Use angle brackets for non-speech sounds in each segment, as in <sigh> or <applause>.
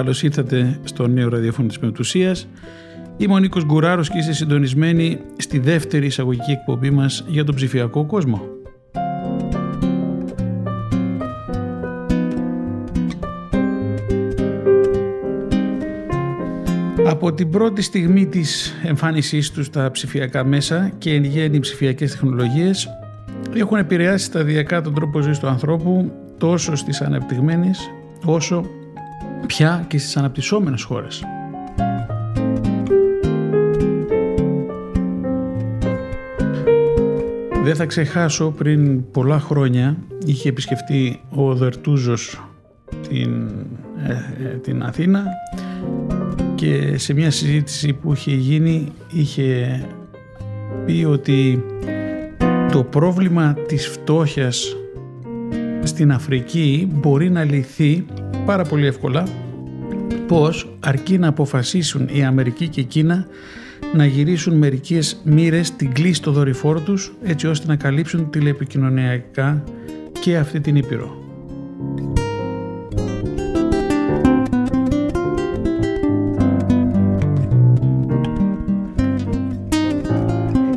Καλώς ήρθατε στο νέο ραδιόφωνο της Πεμπτουσίας. Είμαι ο Νίκος Γκουράρος και είστε συντονισμένοι στη δεύτερη εισαγωγική εκπομπή μας για τον ψηφιακό κόσμο. Από την πρώτη στιγμή της εμφάνισής τους στα ψηφιακά μέσα και εν γέννη ψηφιακές τεχνολογίες έχουν επηρεάσει σταδιακά τον τρόπο ζωής του ανθρώπου τόσο στις αναπτυγμένες όσο πια και στις αναπτυσσόμενες χώρες. Δεν θα ξεχάσω πριν πολλά χρόνια είχε επισκεφτεί ο Δερτούζος την, ε, ε, την Αθήνα και σε μια συζήτηση που είχε γίνει είχε πει ότι το πρόβλημα της φτώχειας στην Αφρική μπορεί να λυθεί πάρα πολύ εύκολα πως αρκεί να αποφασίσουν η Αμερική και η Κίνα να γυρίσουν μερικές μοίρες στην κλίση των δορυφόρων τους έτσι ώστε να καλύψουν τηλεπικοινωνιακά και αυτή την Ήπειρο.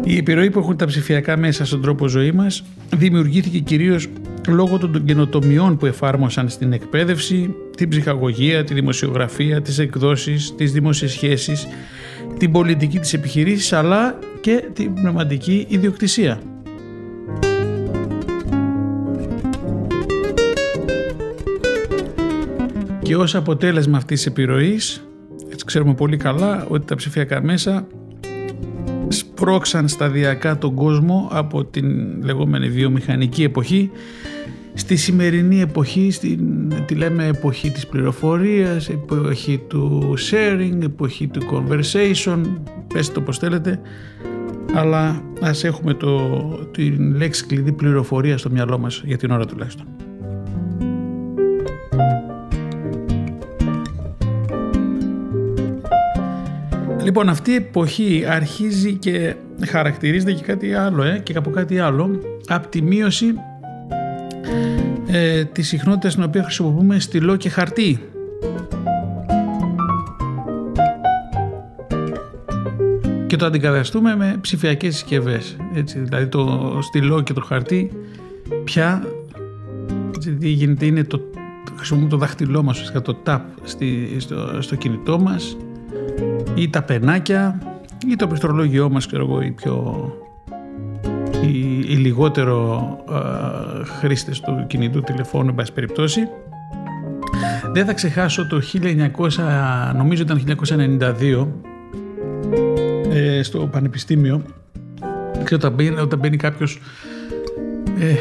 Η επιρροή που έχουν τα ψηφιακά μέσα στον τρόπο ζωή μας δημιουργήθηκε κυρίως λόγω των καινοτομιών που εφάρμοσαν στην εκπαίδευση, την ψυχαγωγία, τη δημοσιογραφία, τις εκδόσεις, τις δημόσιες σχέσεις, την πολιτική της επιχειρήσης αλλά και την πνευματική ιδιοκτησία. Και ως αποτέλεσμα αυτής της επιρροής, έτσι ξέρουμε πολύ καλά ότι τα ψηφιακά μέσα σπρώξαν σταδιακά τον κόσμο από την λεγόμενη βιομηχανική εποχή στη σημερινή εποχή, στην, τη λέμε εποχή της πληροφορίας, εποχή του sharing, εποχή του conversation, πέστε το πως θέλετε, αλλά ας έχουμε το, την λέξη κλειδί πληροφορίας στο μυαλό μας για την ώρα τουλάχιστον. Λοιπόν, αυτή η εποχή αρχίζει και χαρακτηρίζεται και κάτι άλλο, ε, και από κάτι άλλο, από τη μείωση ε, της συχνότητας στην οποία χρησιμοποιούμε στυλό και χαρτί. Και το αντικαταστούμε με ψηφιακές συσκευές. Έτσι, δηλαδή το στυλό και το χαρτί πια τι γίνεται είναι το χρησιμοποιούμε το δάχτυλό μας, το tap στη, στο, στο κινητό μας ή τα πενάκια ή το πληκτρολόγιό μας, ξέρω εγώ, η πιο οι, λιγότερο ε, χρήστες του κινητού τηλεφώνου εν πάση περιπτώσει. Δεν θα ξεχάσω το 1900, νομίζω ήταν 1992 ε, στο πανεπιστήμιο και όταν μπαίνει, όταν μπαίνει κάποιος ε,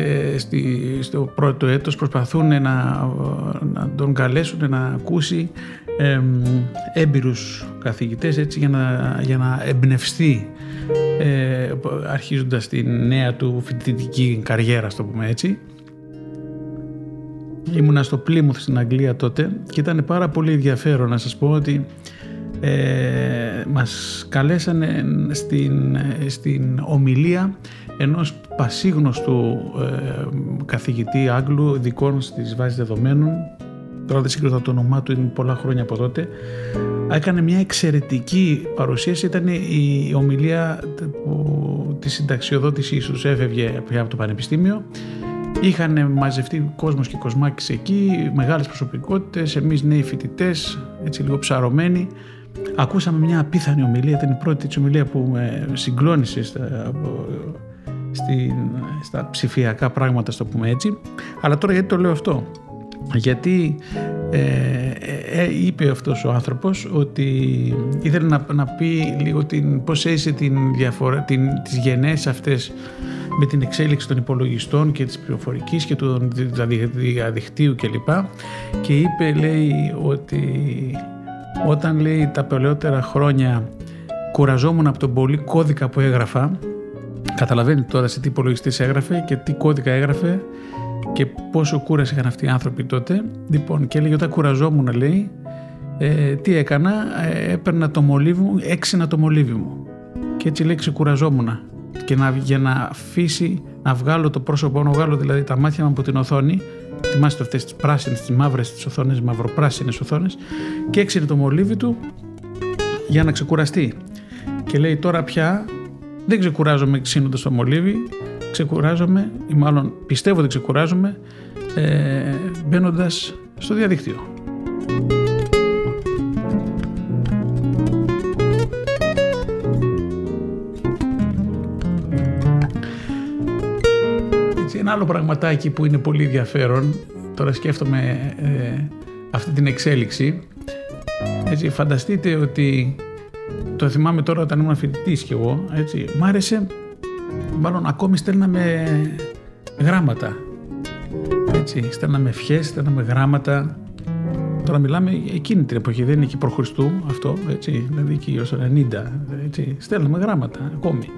ε, στη, στο πρώτο έτος προσπαθούν να, να τον καλέσουν να ακούσει ε, έμπειρους καθηγητές έτσι, για, να, για να εμπνευστεί ε, αρχίζοντας τη νέα του φοιτητική καριέρα, το πούμε έτσι. Ήμουνα στο Πλήμουθ στην Αγγλία τότε και ήταν πάρα πολύ ενδιαφέρον να σας πω ότι ε, μας καλέσανε στην, στην ομιλία ενός πασίγνωστου ε, καθηγητή Άγγλου δικών στις βάσεις δεδομένων τώρα δεν συγκρίνω το όνομά του, είναι πολλά χρόνια από τότε έκανε μια εξαιρετική παρουσίαση ήταν η ομιλία που, της συνταξιοδότησής τους έφευγε από το Πανεπιστήμιο είχαν μαζευτεί κόσμος και κοσμάκης εκεί μεγάλες προσωπικότητες εμείς νέοι φοιτητές, έτσι λίγο ψαρωμένοι ακούσαμε μια απίθανη ομιλία ήταν η πρώτη της ομιλία που με συγκλώνησε στα, στα ψηφιακά πράγματα, στο πούμε έτσι. Αλλά τώρα γιατί το λέω αυτό; Γιατί ε, ε, είπε αυτός ο άνθρωπος ότι ήθελε να, να πει λίγο την, πώς έζησε την διαφορά, την, τις γενναίες αυτές με την εξέλιξη των υπολογιστών και της πληροφορικής και του διαδικτύου κλπ. Και είπε λέει ότι όταν λέει τα παλαιότερα χρόνια κουραζόμουν από τον πολύ κώδικα που έγραφα καταλαβαίνει τώρα σε τι υπολογιστή έγραφε και τι κώδικα έγραφε και πόσο κούραση είχαν αυτοί οι άνθρωποι τότε. Λοιπόν, και έλεγε όταν κουραζόμουν, λέει, ε, τι έκανα, ε, έπαιρνα το μολύβι μου, έξινα το μολύβι μου. Και έτσι λέει ξεκουραζόμουν. Και να, για να αφήσει να βγάλω το πρόσωπό, να βγάλω δηλαδή τα μάτια μου από την οθόνη, θυμάστε αυτές τις πράσινες, τις μαύρες τις οθόνες, μαυροπράσινες οθόνες, και έξινε το μολύβι του για να ξεκουραστεί. Και λέει τώρα πια δεν ξεκουράζομαι ξύνοντας το μολύβι, ξεκουράζομαι ή μάλλον πιστεύω ότι ξεκουράζομαι ε, μπαίνοντας στο διαδίκτυο. Έτσι, ένα άλλο πραγματάκι που είναι πολύ ενδιαφέρον, τώρα σκέφτομαι ε, αυτή την εξέλιξη, έτσι, φανταστείτε ότι το θυμάμαι τώρα όταν ήμουν φοιτητής κι εγώ, έτσι, μ' άρεσε μάλλον ακόμη στέλναμε γράμματα. Έτσι, στέλναμε ευχές, στέλναμε γράμματα. Τώρα μιλάμε εκείνη την εποχή, δεν είναι εκεί προ Χριστού αυτό, έτσι, δηλαδή εκεί ως 90, έτσι, στέλναμε γράμματα ακόμη.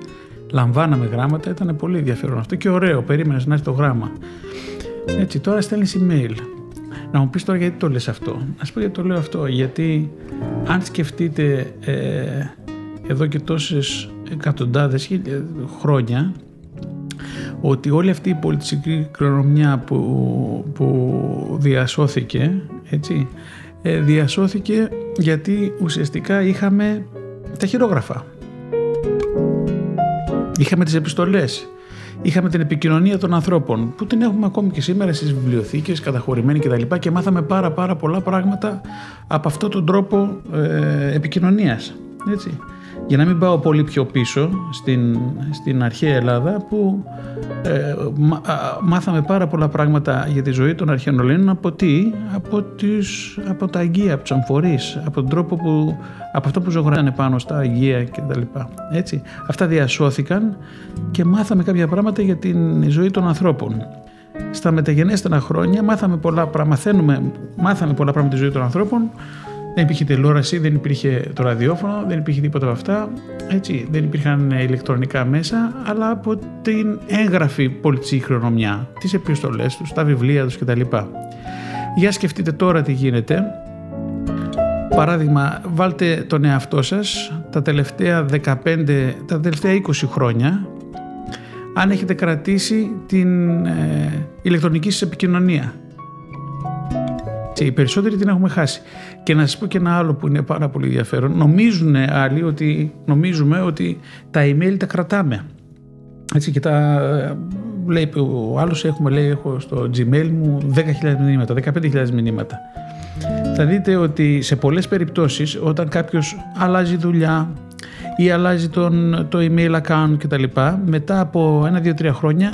Λαμβάναμε γράμματα, ήταν πολύ ενδιαφέρον αυτό και ωραίο, περίμενες να έρθει το γράμμα. Έτσι, τώρα στέλνεις email. Να μου πεις τώρα γιατί το λες αυτό. Να σου πω γιατί το λέω αυτό, γιατί αν σκεφτείτε ε, εδώ και τόσες εκατοντάδες χρόνια ότι όλη αυτή η πολιτιστική κληρονομιά που, που διασώθηκε έτσι, ε, διασώθηκε γιατί ουσιαστικά είχαμε τα χειρόγραφα. Είχαμε τις επιστολές. Είχαμε την επικοινωνία των ανθρώπων που την έχουμε ακόμη και σήμερα στις βιβλιοθήκες, καταχωρημένη κτλ. Και, και μάθαμε πάρα πάρα πολλά πράγματα από αυτόν τον τρόπο ε, επικοινωνίας. Έτσι. Για να μην πάω πολύ πιο πίσω στην, στην αρχαία Ελλάδα που ε, μάθαμε πάρα πολλά πράγματα για τη ζωή των αρχαίων Ελλήνων από τι, από, τις, από τα αγγεία, από τους αμφορείς, από τον τρόπο που, από αυτό που ζωγράφανε πάνω στα αγγεία κτλ. Έτσι, αυτά διασώθηκαν και μάθαμε κάποια πράγματα για την ζωή των ανθρώπων. Στα μεταγενέστερα χρόνια μάθαμε πολλά, μαθαίνουμε, μάθαμε πολλά πράγματα για τη ζωή των ανθρώπων δεν υπήρχε τηλεόραση, δεν υπήρχε το ραδιόφωνο, δεν υπήρχε τίποτα από αυτά. Έτσι, δεν υπήρχαν ηλεκτρονικά μέσα, αλλά από την έγγραφη πολιτική χρονομιά, τις επιστολές τους, τα βιβλία τους κτλ. Για σκεφτείτε τώρα τι γίνεται. Παράδειγμα, βάλτε τον εαυτό σας τα τελευταία 15, τα τελευταία 20 χρόνια αν έχετε κρατήσει την ε, ηλεκτρονική σας επικοινωνία. οι περισσότεροι την έχουμε χάσει. Και να σας πω και ένα άλλο που είναι πάρα πολύ ενδιαφέρον. Νομίζουν άλλοι ότι, νομίζουμε ότι τα email τα κρατάμε. Έτσι και τα λέει ο άλλος έχουμε λέει έχω στο gmail μου 10.000 μηνύματα, 15.000 μηνύματα. Θα δείτε ότι σε πολλές περιπτώσεις όταν κάποιος αλλάζει δουλειά ή αλλάζει τον, το email account κτλ. Μετά από ένα, δύο, τρία χρόνια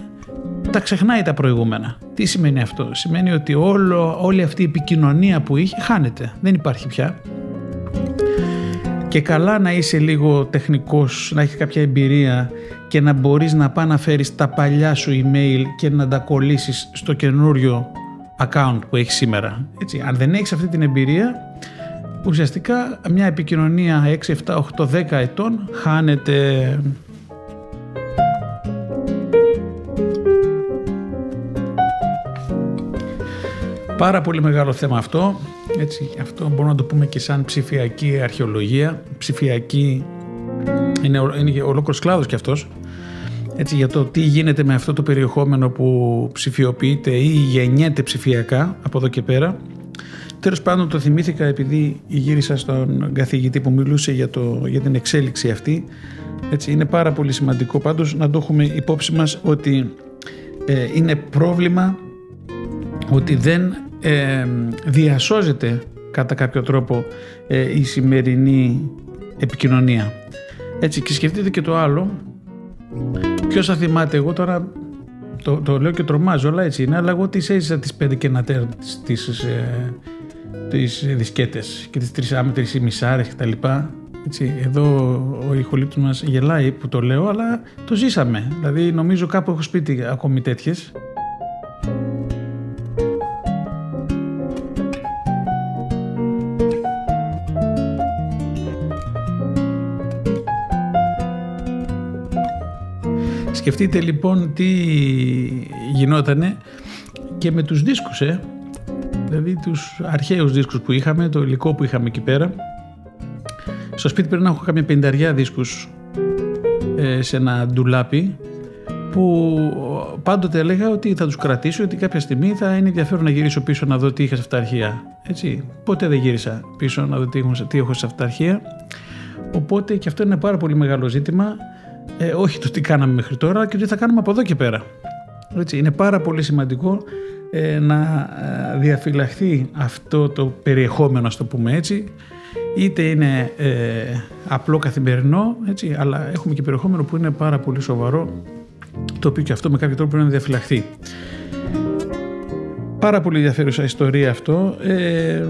τα ξεχνάει τα προηγούμενα. Τι σημαίνει αυτό; Σημαίνει ότι όλο, όλη αυτή η επικοινωνία που είχε χάνεται. Δεν υπάρχει πια. Και καλά να είσαι λίγο τεχνικός, να έχεις κάποια εμπειρία και να μπορείς να πάει να φέρεις τα παλιά σου email και να τα κολλήσεις στο καινούριο account που έχεις σήμερα. Έτσι, αν δεν έχεις αυτή την εμπειρία, ουσιαστικά μια επικοινωνία 6, 7, 8, 10 ετών χάνεται Πάρα πολύ μεγάλο θέμα αυτό. Έτσι, αυτό μπορούμε να το πούμε και σαν ψηφιακή αρχαιολογία. Ψηφιακή είναι, είναι ολόκληρος κλάδος κι αυτός. Έτσι, για το τι γίνεται με αυτό το περιεχόμενο που ψηφιοποιείται ή γεννιέται ψηφιακά από εδώ και πέρα. Τέλος πάντων το θυμήθηκα επειδή γύρισα στον καθηγητή που μιλούσε για, το, για την εξέλιξη αυτή. Έτσι, είναι πάρα πολύ σημαντικό πάντως να το έχουμε υπόψη μας ότι ε, είναι πρόβλημα ότι δεν ε, διασώζεται κατά κάποιο τρόπο ε, η σημερινή επικοινωνία. Έτσι και σκεφτείτε και το άλλο, ποιος θα θυμάται εγώ τώρα το, το λέω και τρομάζω, αλλά έτσι είναι. Αλλά εγώ τις έζησα τις πέντε και ένα τέρ της, ε, τις δισκέτες και τις τρεις άμετρες ή μισάρες κτλ. Έτσι, εδώ ο ηχολήπτης μας γελάει που το λέω, αλλά το ζήσαμε. Δηλαδή νομίζω κάπου έχω σπίτι ακόμη τέτοιες. Σκεφτείτε λοιπόν τι γινότανε και με τους δίσκους, ε. δηλαδή τους αρχαίους δίσκους που είχαμε, το υλικό που είχαμε εκεί πέρα. Στο σπίτι πρέπει να έχω καμία πενταριά δίσκους ε, σε ένα ντουλάπι που πάντοτε έλεγα ότι θα τους κρατήσω ότι κάποια στιγμή θα είναι ενδιαφέρον να γυρίσω πίσω να δω τι είχα σε αυτά τα αρχεία. Έτσι, ποτέ δεν γύρισα πίσω να δω τι έχω, τι έχω σε αυτά τα αρχεία. Οπότε και αυτό είναι ένα πάρα πολύ μεγάλο ζήτημα ε, όχι το τι κάναμε μέχρι τώρα και τι θα κάνουμε από εδώ και πέρα. Έτσι, είναι πάρα πολύ σημαντικό ε, να ε, διαφυλαχθεί αυτό το περιεχόμενο, ας το πούμε έτσι, είτε είναι ε, απλό καθημερινό, έτσι, αλλά έχουμε και περιεχόμενο που είναι πάρα πολύ σοβαρό, το οποίο και αυτό με κάποιο τρόπο πρέπει να διαφυλαχθεί. Πάρα πολύ ενδιαφέρουσα ιστορία αυτό. Ε,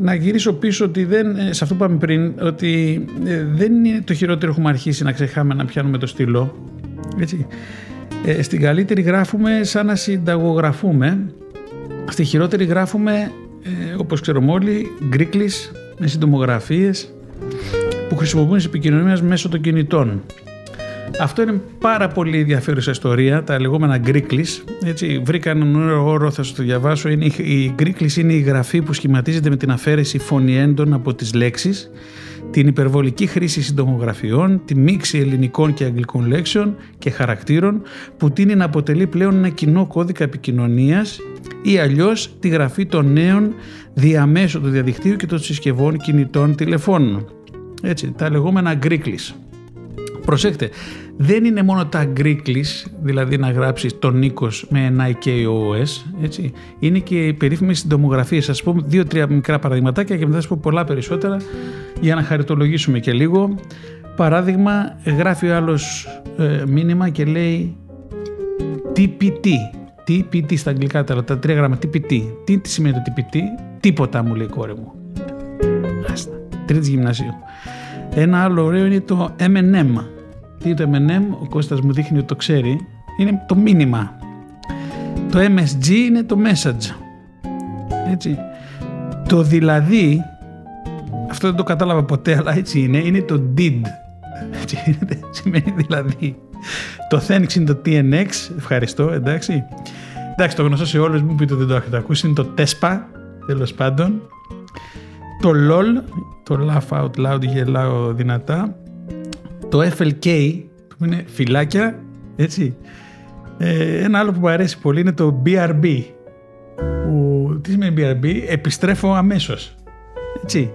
να γυρίσω πίσω ότι δεν, ε, σε αυτό που είπαμε πριν, ότι ε, δεν είναι το χειρότερο έχουμε αρχίσει να ξεχάμε να πιάνουμε το στυλό. Έτσι. Ε, στην καλύτερη γράφουμε σαν να συνταγογραφούμε. Στη χειρότερη γράφουμε, ε, όπως ξέρουμε όλοι, γκρίκλεις με συντομογραφίες που χρησιμοποιούν σε επικοινωνία μέσω των κινητών. Αυτό είναι πάρα πολύ ενδιαφέρουσα ιστορία, τα λεγόμενα γκρίκλις. Έτσι, βρήκα έναν όρο, θα σας το διαβάσω. Είναι, η γκρίκλις είναι η γραφή που σχηματίζεται με την αφαίρεση φωνιέντων από τις λέξεις, την υπερβολική χρήση συντομογραφιών, τη μίξη ελληνικών και αγγλικών λέξεων και χαρακτήρων που τίνει να αποτελεί πλέον ένα κοινό κώδικα επικοινωνίας ή αλλιώς τη γραφή των νέων διαμέσου του διαδικτύου και των συσκευών κινητών τηλεφώνων. Έτσι, τα λεγόμενα γκρίκλις. Προσέξτε, δεν είναι μόνο τα Greeklis, δηλαδή να γράψεις τον Νίκος με ένα IKOS, έτσι. Είναι και οι περίφημες συντομογραφίες. Σας πω δύο-τρία μικρά παραδειγματάκια και μετά θα σας πω πολλά περισσότερα για να χαριτολογήσουμε και λίγο. Παράδειγμα, γράφει ο άλλος ε, μήνυμα και λέει TPT. TPT στα αγγλικά τα, τα τρία γράμματα. TPT. Τι, τι σημαίνει το TPT? Τίποτα μου λέει η κόρη μου. Άστα. Τρίτη γυμνασίου. Ένα άλλο ωραίο είναι το M&M. Τι είναι το M&M, ο Κώστας μου δείχνει ότι το ξέρει. Είναι το μήνυμα. Το MSG είναι το message. Έτσι. Το δηλαδή, αυτό δεν το κατάλαβα ποτέ, αλλά έτσι είναι, είναι το did. Έτσι είναι, σημαίνει δηλαδή. Το thanks είναι το TNX, ευχαριστώ, εντάξει. Εντάξει, το γνωστό σε όλους μου πείτε δεν το έχετε ακούσει, είναι το TESPA, τέλος πάντων. Το LOL, το laugh out loud, γελάω δυνατά. Το FLK, που είναι φυλάκια, έτσι. Ε, ένα άλλο που μου αρέσει πολύ είναι το BRB. Που, τι σημαίνει BRB, επιστρέφω αμέσως. Έτσι.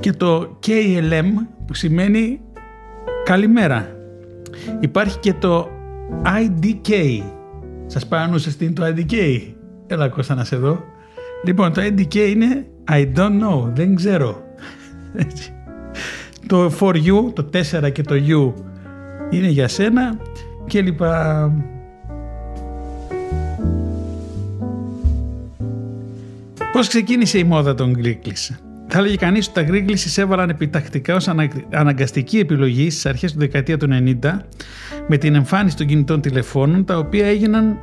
Και το KLM που σημαίνει καλημέρα. Υπάρχει και το IDK. Σας πάνω σας τι είναι το IDK. Έλα Κώστα να σε δω. Λοιπόν το IDK είναι I don't know, δεν ξέρω. Το for you, το 4 και το you είναι για σένα και λοιπά. Πώς ξεκίνησε η μόδα των Γκρίκλης. Θα έλεγε κανείς ότι τα Γκρίκλης εισέβαλαν επιτακτικά ως αναγκαστική επιλογή στις αρχές του δεκαετία του 90 με την εμφάνιση των κινητών τηλεφώνων τα οποία έγιναν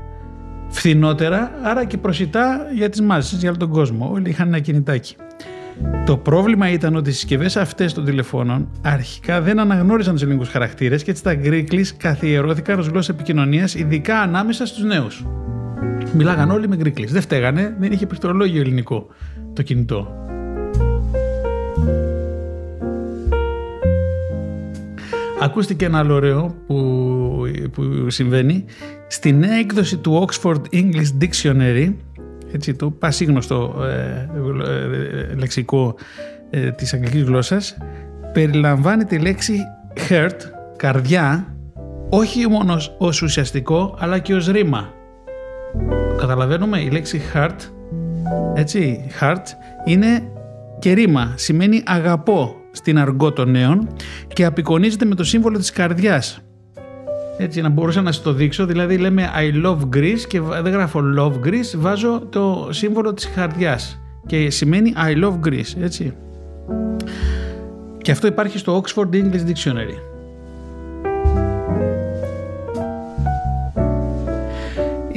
φθηνότερα άρα και προσιτά για τις μάζες, για όλο τον κόσμο. Όλοι είχαν ένα κινητάκι. Το πρόβλημα ήταν ότι οι συσκευές αυτές των τηλεφώνων αρχικά δεν αναγνώριζαν τους ελληνικούς χαρακτήρες και έτσι τα γκρίκλις καθιερώθηκαν ως γλώσσα επικοινωνίας, ειδικά ανάμεσα στους νέους. Μιλάγαν όλοι με γκρίκλις. Δεν φταίγανε, δεν είχε πληκτρολόγιο ελληνικό το κινητό. Ακούστηκε ένα άλλο ωραίο που, που συμβαίνει. Στην έκδοση του Oxford English Dictionary έτσι, το πασίγνωστο ε, ε, λεξικό ε, της αγγλικής γλώσσας περιλαμβάνει τη λέξη heart, καρδιά, όχι μόνος ως ουσιαστικό αλλά και ως ρήμα. Καταλαβαίνουμε η λέξη heart, έτσι, heart είναι και ρήμα, σημαίνει αγαπώ στην αργό των νέων και απεικονίζεται με το σύμβολο της καρδιάς έτσι να μπορούσα να σας το δείξω, δηλαδή λέμε I love Greece και δεν γράφω love Greece, βάζω το σύμβολο της καρδιάς και σημαίνει I love Greece, έτσι. Και αυτό υπάρχει στο Oxford English Dictionary.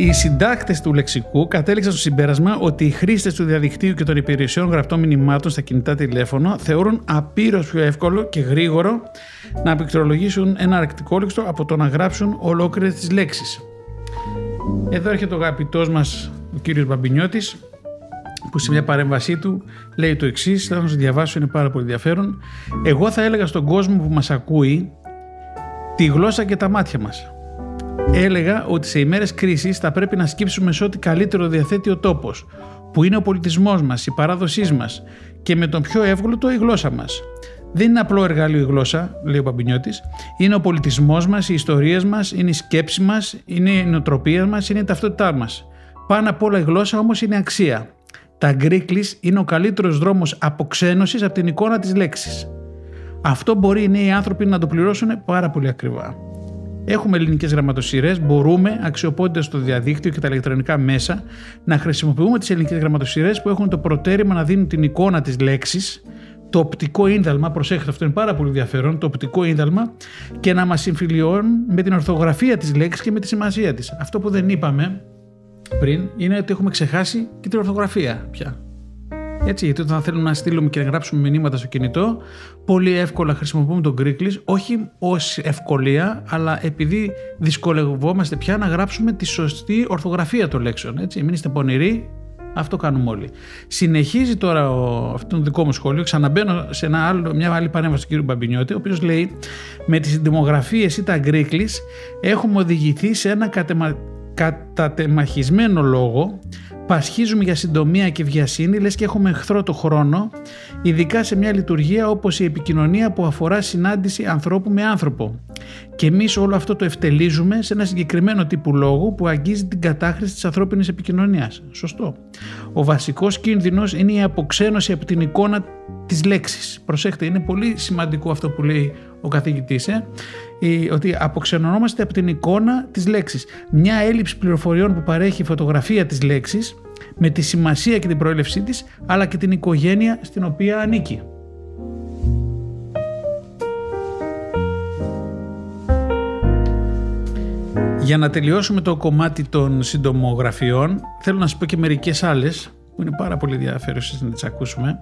Οι συντάκτες του λεξικού κατέληξαν στο συμπέρασμα ότι οι χρήστες του διαδικτύου και των υπηρεσιών γραπτών μηνυμάτων στα κινητά τηλέφωνα θεωρούν απείρως πιο εύκολο και γρήγορο να πληκτρολογήσουν ένα αρκτικόληξτο από το να γράψουν ολόκληρες τις λέξεις. Εδώ έρχεται ο αγαπητός μας ο κύριος Μπαμπινιώτης, που σε μια παρέμβασή του λέει το εξής. Θα σα διαβάσω, είναι πάρα πολύ ενδιαφέρον. Εγώ θα έλεγα στον κόσμο που μας ακούει τη γλώσσα και τα μάτια μας έλεγα ότι σε ημέρες κρίσης θα πρέπει να σκύψουμε σε ό,τι καλύτερο διαθέτει ο τόπος, που είναι ο πολιτισμός μας, η παράδοσής μας και με τον πιο εύγλωτο η γλώσσα μας. Δεν είναι απλό εργαλείο η γλώσσα, λέει ο Παμπινιώτη. Είναι ο πολιτισμός μας, οι ιστορίες μας, είναι η σκέψη μας, είναι η νοοτροπία μας, είναι η ταυτότητά μας. Πάνω απ' όλα η γλώσσα όμως είναι αξία. Τα γκρίκλι είναι ο καλύτερος δρόμος αποξένωσης από την εικόνα της λέξης. Αυτό μπορεί οι νέοι άνθρωποι να το πληρώσουν πάρα πολύ ακριβά. Έχουμε ελληνικές γραμματοσυρές, μπορούμε αξιοποιώντα το διαδίκτυο και τα ηλεκτρονικά μέσα να χρησιμοποιούμε τις ελληνικές γραμματοσυρές που έχουν το προτέρημα να δίνουν την εικόνα της λέξης, το οπτικό ίνταλμα, προσέχετε αυτό είναι πάρα πολύ ενδιαφέρον, το οπτικό ίνταλμα και να μας συμφιλιώνουν με την ορθογραφία της λέξης και με τη σημασία της. Αυτό που δεν είπαμε πριν είναι ότι έχουμε ξεχάσει και την ορθογραφία πια. Έτσι, γιατί όταν θέλουμε να στείλουμε και να γράψουμε μηνύματα στο κινητό, πολύ εύκολα χρησιμοποιούμε τον Greeklis, όχι ως ευκολία, αλλά επειδή δυσκολευόμαστε πια να γράψουμε τη σωστή ορθογραφία των λέξεων. Έτσι, μην είστε πονηροί, αυτό κάνουμε όλοι. Συνεχίζει τώρα ο, αυτό το δικό μου σχόλιο. Ξαναμπαίνω σε ένα άλλο, μια άλλη παρέμβαση του κ. Μπαμπινιώτη, ο οποίος λέει: Με τις δημογραφίες ή τα γκρίκλι έχουμε οδηγηθεί σε ένα κατεμα... κατατεμαχισμένο λόγο πασχίζουμε για συντομία και βιασύνη, λες και έχουμε εχθρό το χρόνο, ειδικά σε μια λειτουργία όπως η επικοινωνία που αφορά συνάντηση ανθρώπου με άνθρωπο. Και εμείς όλο αυτό το ευτελίζουμε σε ένα συγκεκριμένο τύπου λόγου που αγγίζει την κατάχρηση της ανθρώπινης επικοινωνίας. Σωστό. Ο βασικός κίνδυνος είναι η αποξένωση από την εικόνα της λέξης. Προσέξτε, είναι πολύ σημαντικό αυτό που λέει ο καθηγητής, ε; Ότι αποξενωνόμαστε από την εικόνα της λέξης. Μια έλλειψη πληροφοριών που παρέχει η φωτογραφία της λέξης με τη σημασία και την προέλευσή της, αλλά και την οικογένεια στην οποία ανήκει. Για να τελειώσουμε το κομμάτι των συντομογραφιών, θέλω να σας πω και μερικές άλλες που είναι πάρα πολύ ενδιαφέρουσες να τις ακούσουμε.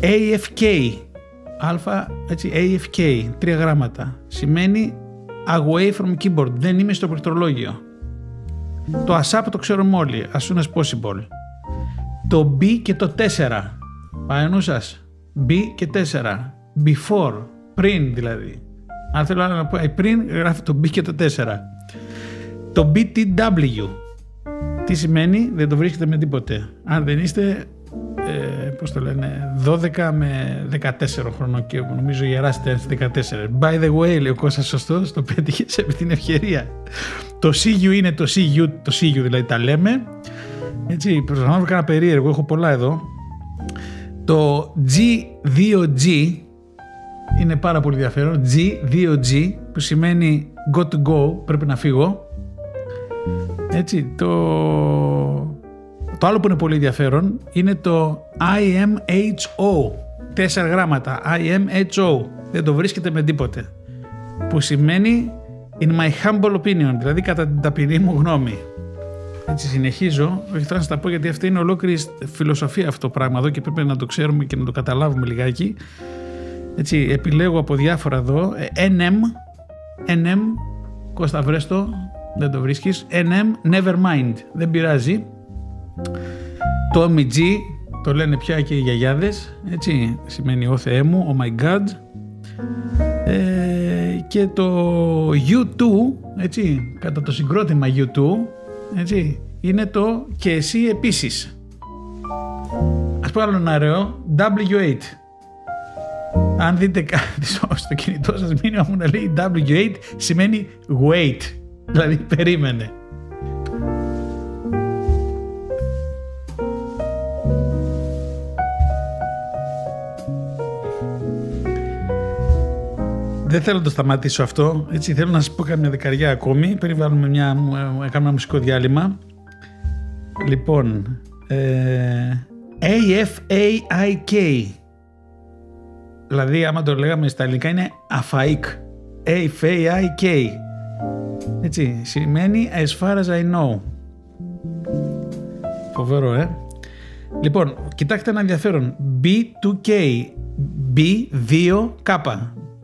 AFK, α, έτσι, AFK, τρία γράμματα. Σημαίνει away from keyboard, δεν είμαι στο πληκτρολόγιο. Το ASAP το ξέρουμε όλοι, as soon as possible. Το B και το 4, πάνω σας. B και 4, before, πριν δηλαδή. Αν θέλω να πω, ε, πριν γράφει το B και το 4. Το BTW, τι σημαίνει, δεν το βρίσκεται με τίποτε. Αν δεν είστε ε, πώς το λένε, 12 με 14 χρόνο και νομίζω γεράσετε 14. By the way, λέει ο Κώστας σωστός, το πέτυχε σε την ευκαιρία. Το CU είναι το CU, το CU δηλαδή τα λέμε. Έτσι, προσπαθώ να βρω περίεργο, έχω πολλά εδώ. Το G2G είναι πάρα πολύ ενδιαφέρον. G2G που σημαίνει go to go, πρέπει να φύγω. Έτσι, το το άλλο που είναι πολύ ενδιαφέρον είναι το IMHO. Τέσσερα γράμματα. IMHO. Δεν το βρίσκεται με τίποτε. Που σημαίνει in my humble opinion, δηλαδή κατά την ταπεινή μου γνώμη. Έτσι συνεχίζω, όχι θα σας τα πω γιατί αυτή είναι ολόκληρη φιλοσοφία αυτό το πράγμα εδώ και πρέπει να το ξέρουμε και να το καταλάβουμε λιγάκι. Έτσι, επιλέγω από διάφορα εδώ. NM, NM, Κώστα βρέστο, δεν το βρίσκεις. NM, never mind, δεν πειράζει. Το OMG το λένε πια και οι γιαγιάδες, έτσι, σημαίνει «Ω Θεέ μου», «Oh my God». Ε, και το U2, έτσι, κατά το συγκρότημα U2, έτσι, είναι το «Και εσύ επίσης». Ας πω άλλο ένα ωραίο, W8. Αν δείτε κάτι στο κινητό σας μήνυμα μου να λέει W8 σημαίνει wait, δηλαδή περίμενε. Δεν θέλω να το σταματήσω αυτό. Έτσι, θέλω να σας πω καμιά δεκαριά ακόμη. Περιβάλλουμε μια, κάνουμε ένα μουσικό διάλειμμα. Λοιπόν, ε, A-F-A-I-K. Δηλαδή, άμα το λέγαμε στα ελληνικά, είναι αφαίκ. A-F-A-I-K. Έτσι, σημαίνει as far as I know. Φοβερό, ε. Λοιπόν, κοιτάξτε ένα ενδιαφέρον. B2K. B2K.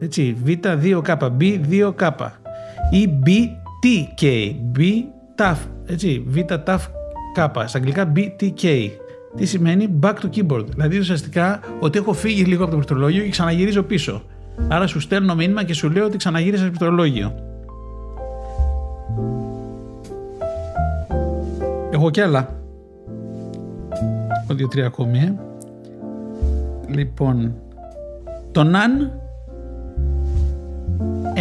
Έτσι, Β2K. B2K. Ή BTK. B tough. Έτσι, Β tough K. Στα αγγλικά BTK. Τι σημαίνει back to keyboard. Δηλαδή ουσιαστικά ότι έχω φύγει λίγο από το πληκτρολόγιο και ξαναγυρίζω πίσω. Άρα σου στέλνω μήνυμα και σου λέω ότι ξαναγύρισα στο πληκτρολόγιο. Έχω κι άλλα. Έχω δύο-τρία ακόμη. Ε. Λοιπόν, το NaN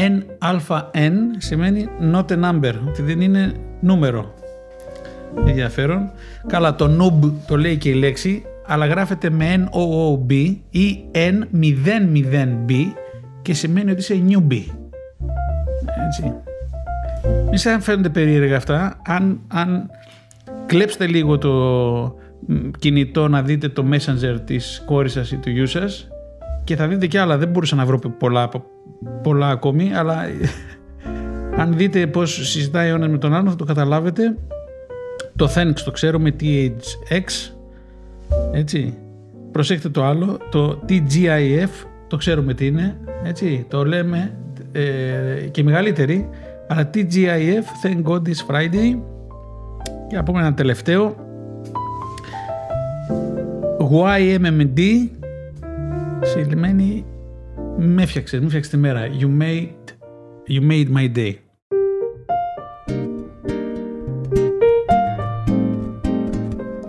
N αλφα N σημαίνει not a number, ότι δεν είναι νούμερο. Ενδιαφέρον. Καλά, το noob το λέει και η λέξη, αλλά γράφεται με N-O-O-B ή N-0-0-B και σημαίνει ότι είσαι newbie. Έτσι. Μη σαν φαίνονται περίεργα αυτά, αν, αν κλέψτε λίγο το κινητό να δείτε το messenger της κόρης σας ή του γιού σας και θα δείτε και άλλα, δεν μπορούσα να βρω πολλά, πολλά ακόμη, αλλά <laughs> αν δείτε πώς συζητάει ο ένας με τον άλλον θα το καταλάβετε. Το thanks το ξέρω με THX, έτσι. Προσέχτε το άλλο, το TGIF το ξέρουμε τι είναι, έτσι. Το λέμε ε, και μεγαλύτερη, αλλά TGIF, thank God it's Friday. Και να πούμε ένα τελευταίο. YMMD σημαίνει με έφτιαξες, με έφτιαξες τη μέρα. You made, you made my day.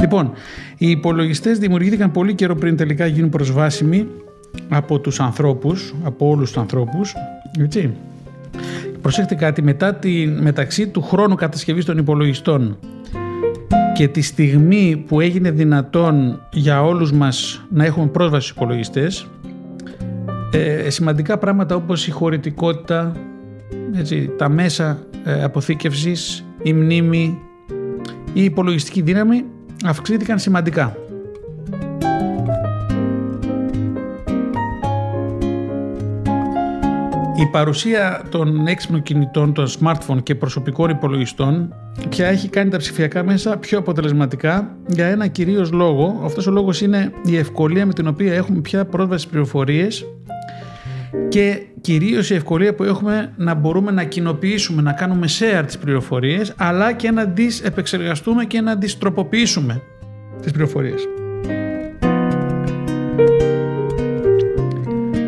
Λοιπόν, οι υπολογιστές δημιουργήθηκαν πολύ καιρό πριν τελικά γίνουν προσβάσιμοι από τους ανθρώπους, από όλους τους ανθρώπους, έτσι. Προσέξτε κάτι, μετά τη, μεταξύ του χρόνου κατασκευής των υπολογιστών και τη στιγμή που έγινε δυνατόν για όλους μας να έχουμε πρόσβαση στους υπολογιστές, ε, σημαντικά πράγματα όπως η χωρητικότητα, έτσι, τα μέσα ε, αποθήκευσης, η μνήμη, η υπολογιστική δύναμη αυξήθηκαν σημαντικά. Η παρουσία των έξυπνων κινητών, των smartphone και προσωπικών υπολογιστών πια έχει κάνει τα ψηφιακά μέσα πιο αποτελεσματικά για ένα κυρίως λόγο. Αυτός ο λόγος είναι η ευκολία με την οποία έχουμε πια πρόσβαση στις πληροφορίες και κυρίως η ευκολία που έχουμε να μπορούμε να κοινοποιήσουμε, να κάνουμε share τις πληροφορίες αλλά και να τις επεξεργαστούμε και να τις τροποποιήσουμε τις πληροφορίες.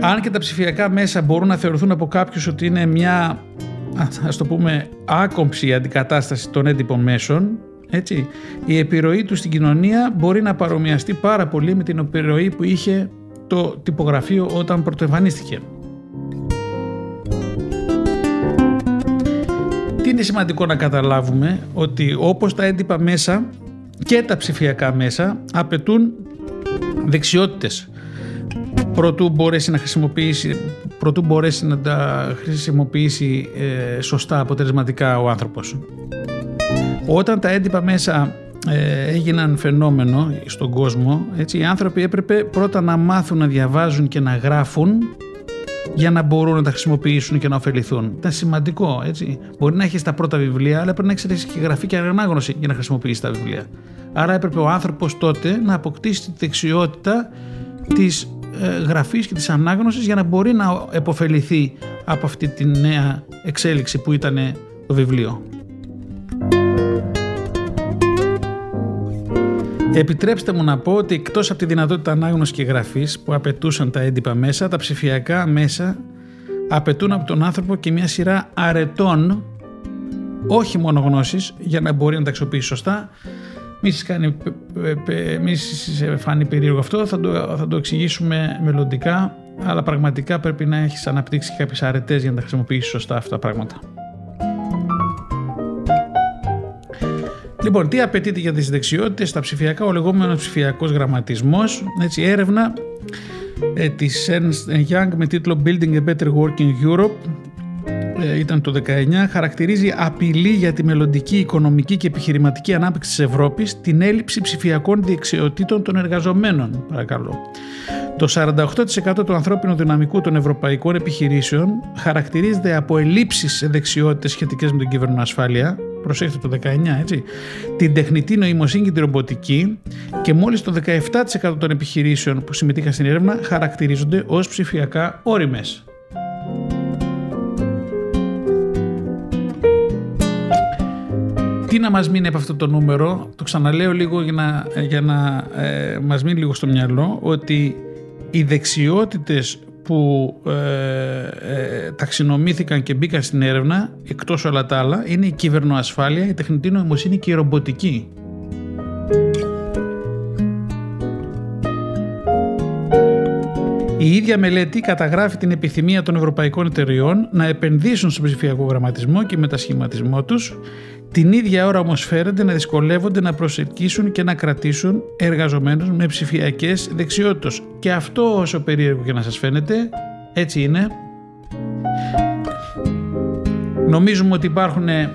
Αν και τα ψηφιακά μέσα μπορούν να θεωρηθούν από κάποιους ότι είναι μια ας το πούμε άκομψη αντικατάσταση των έντυπων μέσων έτσι, η επιρροή του στην κοινωνία μπορεί να παρομοιαστεί πάρα πολύ με την επιρροή που είχε το τυπογραφείο όταν πρωτοεμφανίστηκε. Τι είναι σημαντικό να καταλάβουμε ότι όπως τα έντυπα μέσα και τα ψηφιακά μέσα απαιτούν δεξιότητες προτού μπορέσει να χρησιμοποιήσει, προτού μπορέσει να τα χρησιμοποιήσει ε, σωστά αποτελεσματικά ο άνθρωπος. Όταν τα έντυπα μέσα ε, έγιναν φαινόμενο στον κόσμο, έτσι, οι άνθρωποι έπρεπε πρώτα να μάθουν να διαβάζουν και να γράφουν για να μπορούν να τα χρησιμοποιήσουν και να ωφεληθούν. Ήταν σημαντικό, έτσι. Μπορεί να έχεις τα πρώτα βιβλία, αλλά πρέπει να έχεις και γραφή και ανάγνωση για να χρησιμοποιήσεις τα βιβλία. Άρα έπρεπε ο άνθρωπος τότε να αποκτήσει τη δεξιότητα της ε, γραφής και της ανάγνωσης για να μπορεί να επωφεληθεί από αυτή τη νέα εξέλιξη που ήταν το βιβλίο. Επιτρέψτε μου να πω ότι εκτός από τη δυνατότητα ανάγνωσης και γραφής που απαιτούσαν τα έντυπα μέσα, τα ψηφιακά μέσα απαιτούν από τον άνθρωπο και μια σειρά αρετών όχι μόνο γνώσεις για να μπορεί να τα αξιοποιήσει σωστά μη σας, κάνει, μη φάνει περίεργο αυτό, θα το, θα το εξηγήσουμε μελλοντικά, αλλά πραγματικά πρέπει να έχεις αναπτύξει κάποιες αρετές για να τα χρησιμοποιήσεις σωστά αυτά τα πράγματα. Λοιπόν, τι απαιτείται για τις δεξιότητες στα ψηφιακά, ο λεγόμενος ψηφιακός γραμματισμός, έτσι, έρευνα ε, της Ernst Young με τίτλο Building a Better Working Europe. ε, ήταν το 19, χαρακτηρίζει απειλή για τη μελλοντική οικονομική και επιχειρηματική ανάπτυξη της Ευρώπης την έλλειψη ψηφιακών διεξιοτήτων των εργαζομένων. Παρακαλώ. Το 48% του ανθρώπινου δυναμικού των ευρωπαϊκών επιχειρήσεων χαρακτηρίζεται από ελλείψεις σε δεξιότητες σχετικές με την ασφάλεια, προσέξτε το 19 έτσι, την τεχνητή νοημοσύνη και την ρομποτική και μόλις το 17% των επιχειρήσεων που συμμετείχαν στην έρευνα χαρακτηρίζονται ως ψηφιακά όριμες. Τι να μας μείνει από αυτό το νούμερο, το ξαναλέω λίγο για να, για να ε, μας μείνει λίγο στο μυαλό, ότι οι δεξιότητες που ε, ε, ταξινομήθηκαν και μπήκαν στην έρευνα, εκτός όλα τα άλλα, είναι η κυβερνοασφάλεια, η τεχνητή νοημοσύνη και η ρομποτική. Η ίδια μελέτη καταγράφει την επιθυμία των ευρωπαϊκών εταιριών να επενδύσουν στον ψηφιακό γραμματισμό και μετασχηματισμό τους την ίδια ώρα όμως φέρεται να δυσκολεύονται να προσελκύσουν και να κρατήσουν εργαζομένους με ψηφιακές δεξιότητες. Και αυτό όσο περίεργο και να σας φαίνεται, έτσι είναι. Νομίζουμε ότι υπάρχουν ε,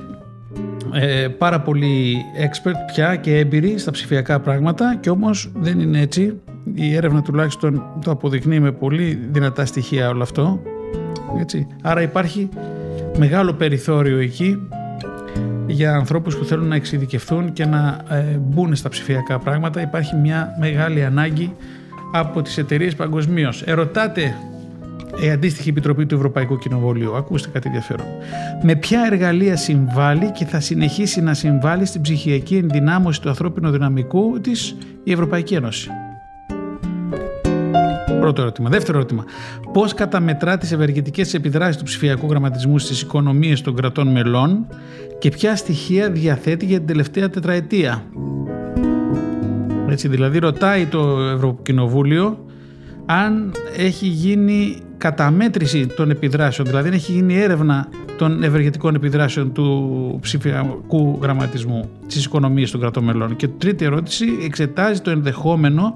πάρα πολλοί expert πια και έμπειροι στα ψηφιακά πράγματα και όμως δεν είναι έτσι. Η έρευνα τουλάχιστον το αποδεικνύει με πολύ δυνατά στοιχεία όλο αυτό. Έτσι. Άρα υπάρχει μεγάλο περιθώριο εκεί για ανθρώπους που θέλουν να εξειδικευθούν και να ε, μπουν στα ψηφιακά πράγματα. Υπάρχει μια μεγάλη ανάγκη από τις εταιρείες παγκοσμίως. Ερωτάτε η αντίστοιχη επιτροπή του Ευρωπαϊκού Κοινοβουλίου. Ακούστε κάτι ενδιαφέρον. Με ποια εργαλεία συμβάλλει και θα συνεχίσει να συμβάλλει στην ψυχιακή ενδυνάμωση του ανθρώπινου δυναμικού της η Ευρωπαϊκή Ένωση; Πρώτο ερώτημα. Δεύτερο ερώτημα. Πώς καταμετρά τις ευεργετικές επιδράσεις του ψηφιακού γραμματισμού στις οικονομίες των κρατών μελών και ποια στοιχεία διαθέτει για την τελευταία τετραετία; Έτσι, δηλαδή ρωτάει το Ευρωκοινοβούλιο αν έχει γίνει καταμέτρηση των επιδράσεων, δηλαδή αν έχει γίνει έρευνα των ευεργετικών επιδράσεων του ψηφιακού γραμματισμού στις οικονομίες των κρατών μελών. Και τρίτη ερώτηση εξετάζει το ενδεχόμενο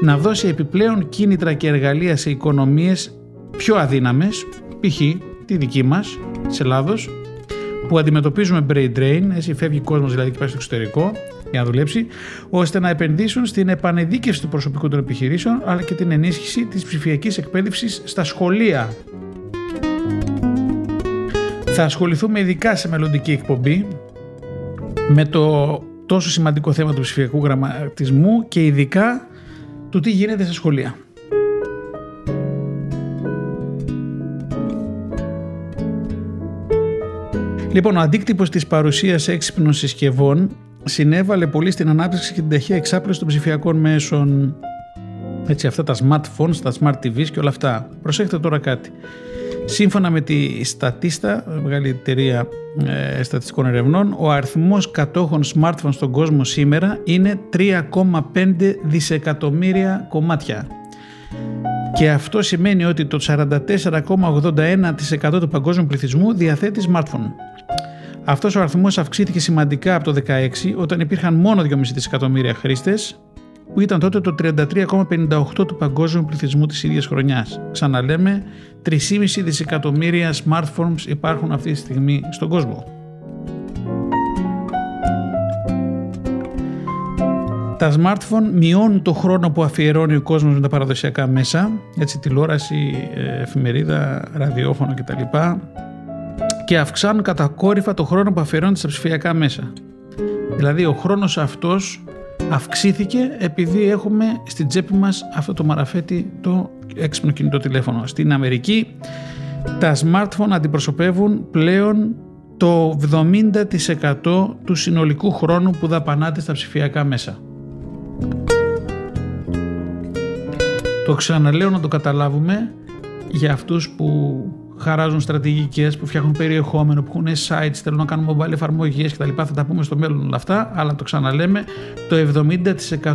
να δώσει επιπλέον κίνητρα και εργαλεία σε οικονομίες πιο αδύναμες, π.χ. τη δική μας, της Ελλάδος, που αντιμετωπίζουμε brain drain, έτσι φεύγει κόσμος δηλαδή και πάει στο εξωτερικό για να δουλέψει, ώστε να επενδύσουν στην επανεδίκευση του προσωπικού των επιχειρήσεων, αλλά και την ενίσχυση της ψηφιακής εκπαίδευσης στα σχολεία. Θα ασχοληθούμε ειδικά σε μελλοντική εκπομπή με το τόσο σημαντικό θέμα του ψηφιακού γραμματισμού και ειδικά του τι γίνεται στα σχολεία. Λοιπόν, ο αντίκτυπος της παρουσίας έξυπνων συσκευών συνέβαλε πολύ στην ανάπτυξη και την ταχεία εξάπλωση των ψηφιακών μέσων. Έτσι, αυτά τα smartphones, τα smart TVs και όλα αυτά. Προσέξτε τώρα κάτι. Σύμφωνα με τη Statista, μεγάλη εταιρεία ε, στατιστικών ερευνών, ο αριθμός κατόχων smartphones στον κόσμο σήμερα είναι 3,5 δισεκατομμύρια κομμάτια. Και αυτό σημαίνει ότι το 44,81% του παγκόσμιου πληθυσμού διαθέτει smartphone. Αυτός ο αριθμός αυξήθηκε σημαντικά από το 2016 όταν υπήρχαν μόνο 2,5 δισεκατομμύρια χρήστες που ήταν τότε το 33,58 του παγκόσμιου πληθυσμού της ίδιας χρονιάς. Ξαναλέμε, 3,5 δισεκατομμύρια smartphones υπάρχουν αυτή τη στιγμή στον κόσμο. Τα smartphone μειώνουν το χρόνο που αφιερώνει ο κόσμος με τα παραδοσιακά μέσα, έτσι τηλεόραση, ε, εφημερίδα, ραδιόφωνο κτλ. Και αυξάνουν κατακόρυφα το χρόνο που αφιερώνει στα ψηφιακά μέσα. Δηλαδή ο χρόνος αυτός αυξήθηκε επειδή έχουμε στην τσέπη μας αυτό το μαραφέτη το έξυπνο κινητό τηλέφωνο. Στην Αμερική τα smartphone αντιπροσωπεύουν πλέον το 70% του συνολικού χρόνου που δαπανάτε στα ψηφιακά μέσα. Το ξαναλέω να το καταλάβουμε για αυτούς που χαράζουν στρατηγικές, που φτιάχνουν περιεχόμενο, που έχουν sites, θέλουν να κάνουν mobile εφαρμογές κτλ. Θα τα πούμε στο μέλλον όλα αυτά, αλλά το ξαναλέμε, το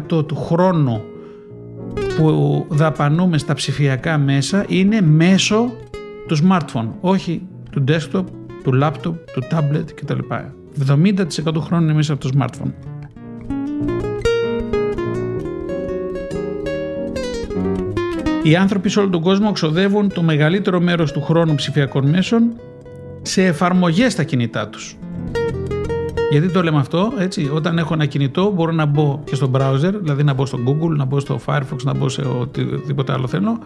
70% του χρόνου που δαπανούμε στα ψηφιακά μέσα είναι μέσω του smartphone, όχι του desktop, του laptop, του tablet κτλ. 70% του χρόνου είναι μέσα από το smartphone. Οι άνθρωποι σε όλο τον κόσμο ξοδεύουν το μεγαλύτερο μέρος του χρόνου ψηφιακών μέσων σε εφαρμογές στα κινητά τους. Γιατί το λέμε αυτό, έτσι, όταν έχω ένα κινητό μπορώ να μπω και στο browser, δηλαδή να μπω στο Google, να μπω στο Firefox, να μπω σε οτιδήποτε άλλο θέλω,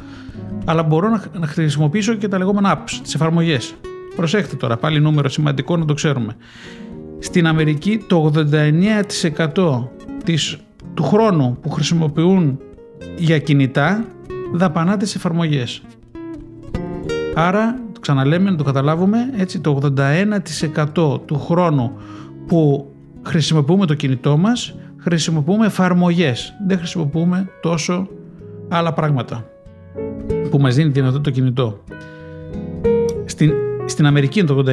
αλλά μπορώ να χρησιμοποιήσω και τα λεγόμενα apps, τις εφαρμογές. Προσέχτε τώρα, πάλι νούμερο σημαντικό να το ξέρουμε. Στην Αμερική το 89% της, του χρόνου που χρησιμοποιούν για κινητά δαπανάται σε εφαρμογές. Άρα, το ξαναλέμε να το καταλάβουμε, έτσι το 81% του χρόνου που χρησιμοποιούμε το κινητό μας χρησιμοποιούμε εφαρμογές, δεν χρησιμοποιούμε τόσο άλλα πράγματα που μας δίνει δυνατότητα το κινητό. Στην, στην Αμερική είναι το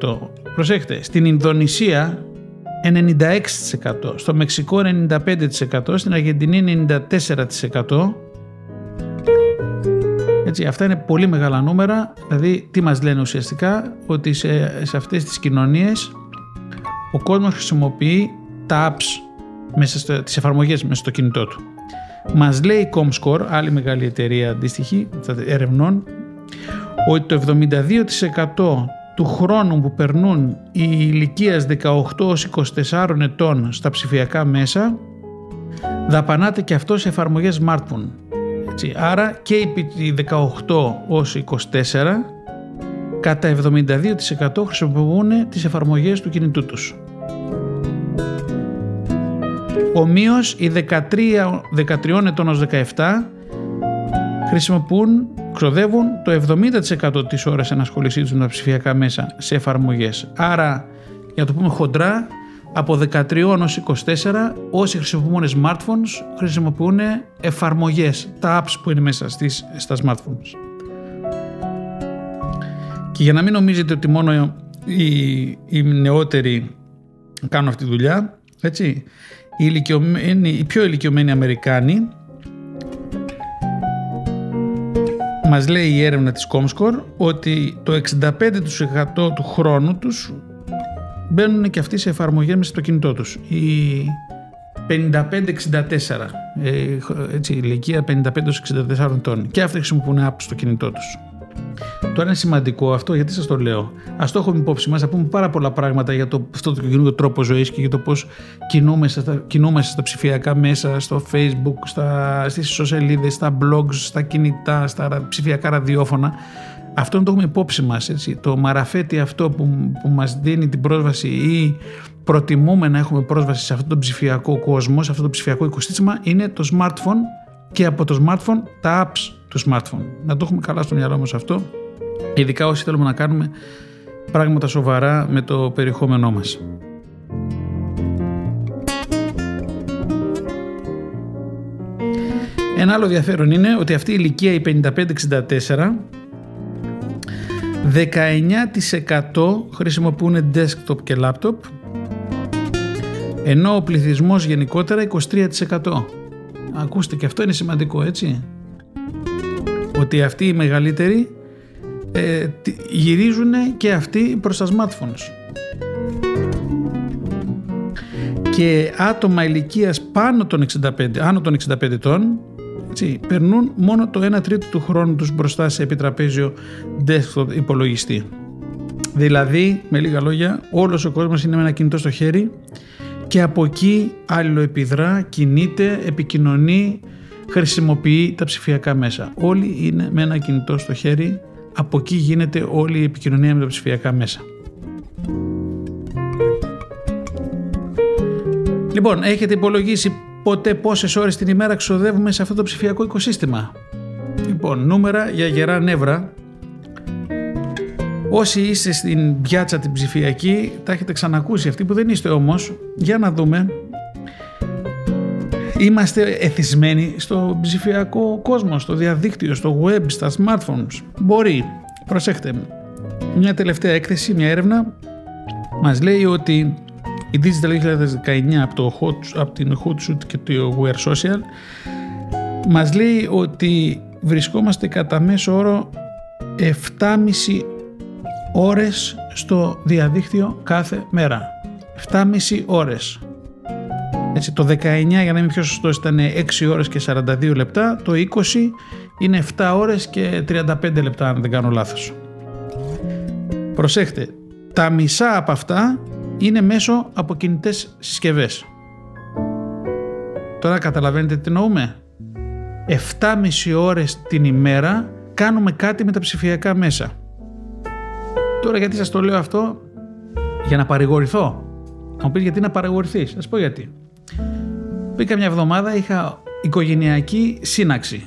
89%. Προσέχτε, στην Ινδονησία 96%, στο Μεξικό 95%, στην Αργεντινή 94%. Έτσι, αυτά είναι πολύ μεγάλα νούμερα, δηλαδή τι μας λένε ουσιαστικά, ότι σε, σε αυτές τις κοινωνίες ο κόσμος χρησιμοποιεί τα apps, μέσα στο, τις εφαρμογές μέσα στο κινητό του. Μας λέει η Comscore, άλλη μεγάλη εταιρεία αντίστοιχη ερευνών, ότι το 72% του χρόνου που περνούν οι ηλικίας 18 24 ετών στα ψηφιακά μέσα δαπανάται και αυτό σε εφαρμογές smartphone. Έτσι, άρα και οι 18 ως 24 κατά 72% χρησιμοποιούν τις εφαρμογές του κινητού τους. Ομοίως οι 13, 13 ετών ως 17 χρησιμοποιούν, ξοδεύουν το 70% της ώρας ενασχολησής τους με τα ψηφιακά μέσα σε εφαρμογές. Άρα, για να το πούμε χοντρά, από 13 ως 24 όσοι χρησιμοποιούν smartphones χρησιμοποιούν εφαρμογές, τα apps που είναι μέσα στις, στα smartphones. Και για να μην νομίζετε ότι μόνο οι, οι νεότεροι κάνουν αυτή τη δουλειά, έτσι, οι, οι πιο ηλικιωμένοι Αμερικάνοι μας λέει η έρευνα της Comscore ότι το 65% του χρόνου τους μπαίνουν και αυτοί σε εφαρμογές μέσα στο κινητό τους. Οι 55-64, ε, έτσι, ηλικία 55-64 ετών και αυτοί χρησιμοποιούν apps στο κινητό τους. Τώρα είναι σημαντικό αυτό γιατί σας το λέω. Α το έχουμε υπόψη μας, να πούμε πάρα πολλά πράγματα για το, αυτό το καινούργιο τρόπο ζωής και για το πώς κινούμαστε, κινούμαστε στα ψηφιακά μέσα, στο facebook, στα, στις σελίδες, στα blogs, στα κινητά, στα ψηφιακά ραδιόφωνα. Αυτό να το έχουμε υπόψη μας. Το μαραφέτη αυτό που, που μας δίνει την πρόσβαση ή προτιμούμε να έχουμε πρόσβαση σε αυτό το ψηφιακό κόσμο, σε αυτό το ψηφιακό οικοσύστημα είναι το smartphone και από το smartphone τα apps του smartphone. Να το έχουμε καλά στο μυαλό μας αυτό, ειδικά όσοι θέλουμε να κάνουμε πράγματα σοβαρά με το περιεχόμενό μας. Ένα άλλο ενδιαφέρον είναι ότι αυτή η ηλικία η 55-64 19% χρησιμοποιούν desktop και laptop ενώ ο πληθυσμός γενικότερα 23%. Ακούστε και αυτό είναι σημαντικό έτσι. Ότι αυτοί οι μεγαλύτεροι ε, γυρίζουν και αυτοί προς τα smartphones. Και άτομα ηλικίας πάνω των 65, άνω των 65 ετών έτσι, περνούν μόνο το 1 τρίτο του χρόνου τους μπροστά σε επιτραπέζιο desktop υπολογιστή. Δηλαδή, με λίγα λόγια, όλος ο κόσμος είναι με ένα κινητό στο χέρι και από εκεί αλληλοεπιδρά, κινείται, επικοινωνεί, χρησιμοποιεί τα ψηφιακά μέσα. Όλοι είναι με ένα κινητό στο χέρι, από εκεί γίνεται όλη η επικοινωνία με τα ψηφιακά μέσα. Λοιπόν, έχετε υπολογίσει ποτέ πόσες ώρες την ημέρα ξοδεύουμε σε αυτό το ψηφιακό οικοσύστημα; Λοιπόν, νούμερα για γερά νεύρα Όσοι είστε στην πιάτσα την ψηφιακή, τα έχετε ξανακούσει. Αυτοί που δεν είστε όμως, για να δούμε. Είμαστε εθισμένοι στο ψηφιακό κόσμο, στο διαδίκτυο, στο web, στα smartphones. Μπορεί, προσέχτε, μια τελευταία έκθεση, μια έρευνα, μας λέει ότι η Digital 2019 από, το hot, από την Hootsuite και το Wear Social μας λέει ότι βρισκόμαστε κατά μέσο όρο 7,5 ώρες στο διαδίκτυο κάθε μέρα. 7,5 ώρες. Έτσι, το 19 για να είμαι πιο σωστός ήταν 6 ώρες και 42 λεπτά, το 20 είναι 7 ώρες και 35 λεπτά αν δεν κάνω λάθος. Προσέχτε, τα μισά από αυτά είναι μέσω από κινητές συσκευές. Τώρα καταλαβαίνετε τι εννοούμε. 7,5 ώρες την ημέρα κάνουμε κάτι με τα ψηφιακά μέσα. Τώρα γιατί σας το λέω αυτό, για να παρηγορηθώ. Θα μου πεις γιατί να παρηγορηθείς. Θα πω γιατί. Πήγα μια εβδομάδα, είχα οικογενειακή σύναξη.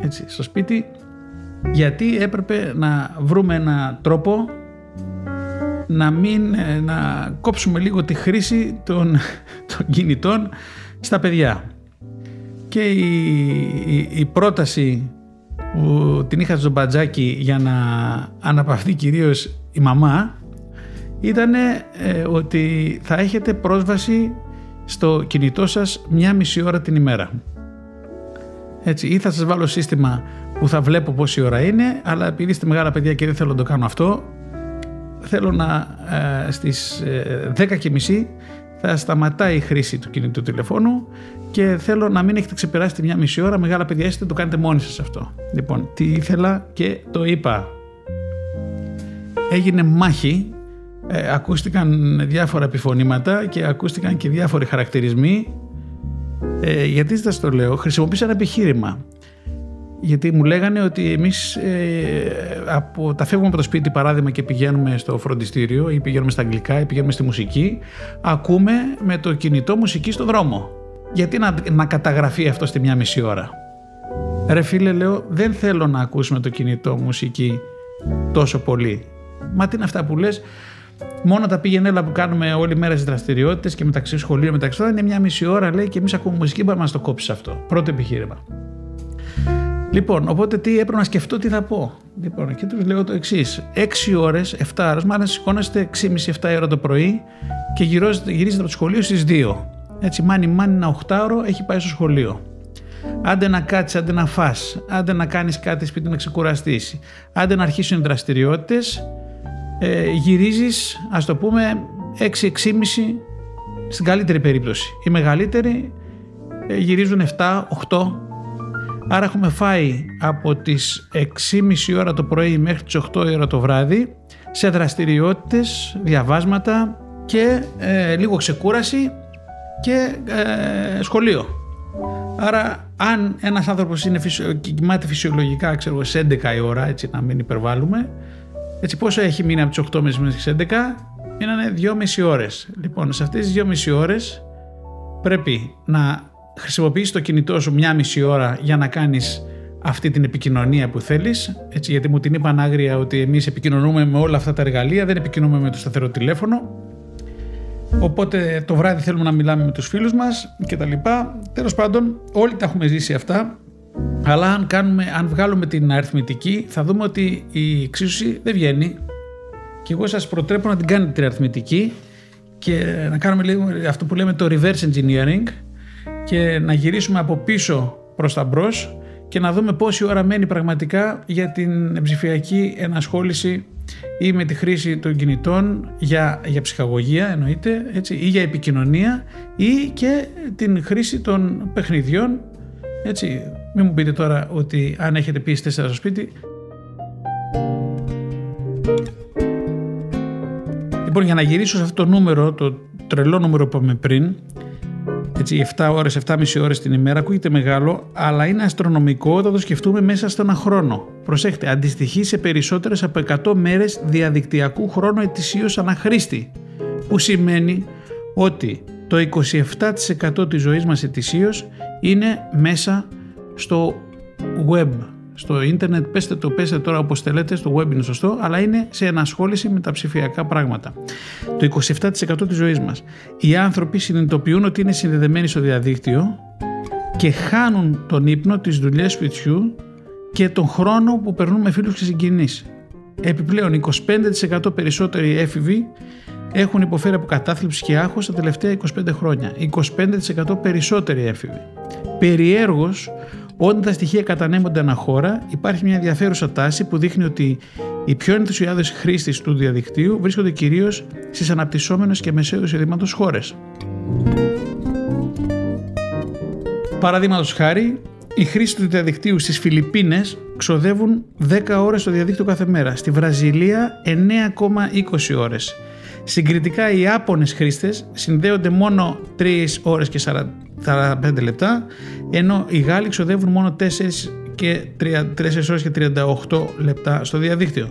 Έτσι, στο σπίτι, γιατί έπρεπε να βρούμε ένα τρόπο να μην ε, να κόψουμε λίγο τη χρήση των, <laughs> των κινητών στα παιδιά. Και η, η, πρόταση που την είχα στο μπατζάκι για να αναπαυθεί κυρίως η μαμά ήταν ε, ότι θα έχετε πρόσβαση στο κινητό σας μια μισή ώρα την ημέρα. Έτσι, ή θα σας βάλω σύστημα που θα βλέπω πόση ώρα είναι, αλλά επειδή είστε μεγάλα παιδιά και δεν θέλω να το κάνω αυτό, θέλω να ε, στις 10 και μισή θα σταματάει η χρήση του κινητού τηλεφώνου και θέλω να μην έχετε ξεπεράσει τη μια μισή ώρα. Μεγάλα παιδιά είστε, το κάνετε μόνοι σας αυτό. Λοιπόν, τι ήθελα και το είπα. Έγινε μάχη, ε, ακούστηκαν διάφορα επιφωνήματα και ακούστηκαν και διάφοροι χαρακτηρισμοί. Ε, γιατί σας το λέω, χρησιμοποίησα ένα επιχείρημα γιατί μου λέγανε ότι εμείς ε, από, τα φεύγουμε από το σπίτι παράδειγμα και πηγαίνουμε στο φροντιστήριο ή πηγαίνουμε στα αγγλικά ή πηγαίνουμε στη μουσική ακούμε με το κινητό μουσική στο δρόμο. Γιατί να, να καταγραφεί αυτό στη μια μισή ώρα; Ρε φίλε λέω δεν θέλω να ακούσουμε το κινητό μουσική τόσο πολύ. Μα τι είναι αυτά που λες; Μόνο τα πήγαινε έλα που κάνουμε όλη μέρα στις δραστηριότητες και μεταξύ σχολείων μεταξύ τώρα είναι μια μισή ώρα λέει και εμείς ακούμε μουσική. Μπορεί να μας το κόψεις αυτό. Πρώτο επιχείρημα. Λοιπόν, οπότε τι έπρεπε να σκεφτώ τι θα πω. Λοιπόν, και τους λέω το εξής. 6 ώρες, 7 ώρες, μάλλον σηκώνεστε 6,5-7 ώρα το πρωί και γυρίζετε, γυρίζετε από το σχολείο στις 2. Έτσι, μάνι μάνι ένα 8 ώρο έχει πάει στο σχολείο. Άντε να κάτσεις, άντε να φά, άντε να κάνεις κάτι σπίτι να ξεκουραστείς, άντε να αρχίσουν οι δραστηριότητες, ε, γυρίζεις, ας το πούμε, 6-6,5 στην καλύτερη περίπτωση. Οι μεγαλύτεροι ε, γυρίζουν 7-8 Άρα έχουμε φάει από τις 6.30 ώρα το πρωί μέχρι τις 8 ώρα το βράδυ σε δραστηριότητες, διαβάσματα και ε, λίγο ξεκούραση και ε, σχολείο. Άρα αν ένας άνθρωπος είναι φυσιο, κοιμάται φυσιολογικά ξέρω, σε 11 η ώρα, έτσι να μην υπερβάλλουμε, έτσι πόσο έχει μείνει από τις 8 μέχρι τις 11, είναι 2,5 ώρες. Λοιπόν, σε αυτές τις 2,5 ώρες πρέπει να χρησιμοποιείς το κινητό σου μια μισή ώρα για να κάνεις αυτή την επικοινωνία που θέλεις, έτσι, γιατί μου την είπαν άγρια ότι εμείς επικοινωνούμε με όλα αυτά τα εργαλεία, δεν επικοινωνούμε με το σταθερό τηλέφωνο, οπότε το βράδυ θέλουμε να μιλάμε με τους φίλους μας και τα λοιπά. Τέλος πάντων, όλοι τα έχουμε ζήσει αυτά, αλλά αν, κάνουμε, αν βγάλουμε την αριθμητική θα δούμε ότι η εξίσωση δεν βγαίνει. Και εγώ σας προτρέπω να την κάνετε την αριθμητική και να κάνουμε λίγο αυτό που λέμε το reverse engineering, και να γυρίσουμε από πίσω προς τα μπρος και να δούμε πόση ώρα μένει πραγματικά για την ψηφιακή ενασχόληση ή με τη χρήση των κινητών για, για ψυχαγωγία εννοείται έτσι, ή για επικοινωνία ή και την χρήση των παιχνιδιών. Έτσι, μην μου πείτε τώρα ότι αν έχετε πει 4 στο σπίτι. Λοιπόν για να γυρίσω σε αυτό το νούμερο, το τρελό νούμερο που είπαμε πριν έτσι, 7 ώρες, 7,5 ώρες την ημέρα ακούγεται μεγάλο, αλλά είναι αστρονομικό όταν το σκεφτούμε μέσα στο ένα χρόνο. Προσέχτε, αντιστοιχεί σε περισσότερες από 100 μέρες διαδικτυακού χρόνου ετησίως αναχρήστη, που σημαίνει ότι το 27% της ζωής μας ετησίως είναι μέσα στο web, στο ίντερνετ, πέστε το, πέστε τώρα όπως θέλετε, στο web είναι σωστό, αλλά είναι σε ενασχόληση με τα ψηφιακά πράγματα. Το 27% της ζωής μας. Οι άνθρωποι συνειδητοποιούν ότι είναι συνδεδεμένοι στο διαδίκτυο και χάνουν τον ύπνο, τις δουλειές σπιτιού και τον χρόνο που περνούν με φίλους και συγγενείς. Επιπλέον, 25% περισσότεροι έφηβοι έχουν υποφέρει από κατάθλιψη και άγχος τα τελευταία 25 χρόνια. 25% περισσότεροι έφηβοι. Περιέργως, όταν τα στοιχεία κατανέμονται ένα χώρα, υπάρχει μια ενδιαφέρουσα τάση που δείχνει ότι οι πιο ενθουσιάδες χρήστες του διαδικτύου βρίσκονται κυρίως στις αναπτυσσόμενες και μεσαίου εισοδήματο χώρες. Παραδείγματος χάρη, οι χρήστες του διαδικτύου στις Φιλιππίνες ξοδεύουν 10 ώρες στο διαδίκτυο κάθε μέρα. Στη Βραζιλία 9,20 ώρες. Συγκριτικά οι Άπωνες χρήστες συνδέονται μόνο 3 ώρες και 45 λεπτά, ενώ οι Γάλλοι ξοδεύουν μόνο 4 και 3, 4 ώρες και 38 λεπτά στο διαδίκτυο.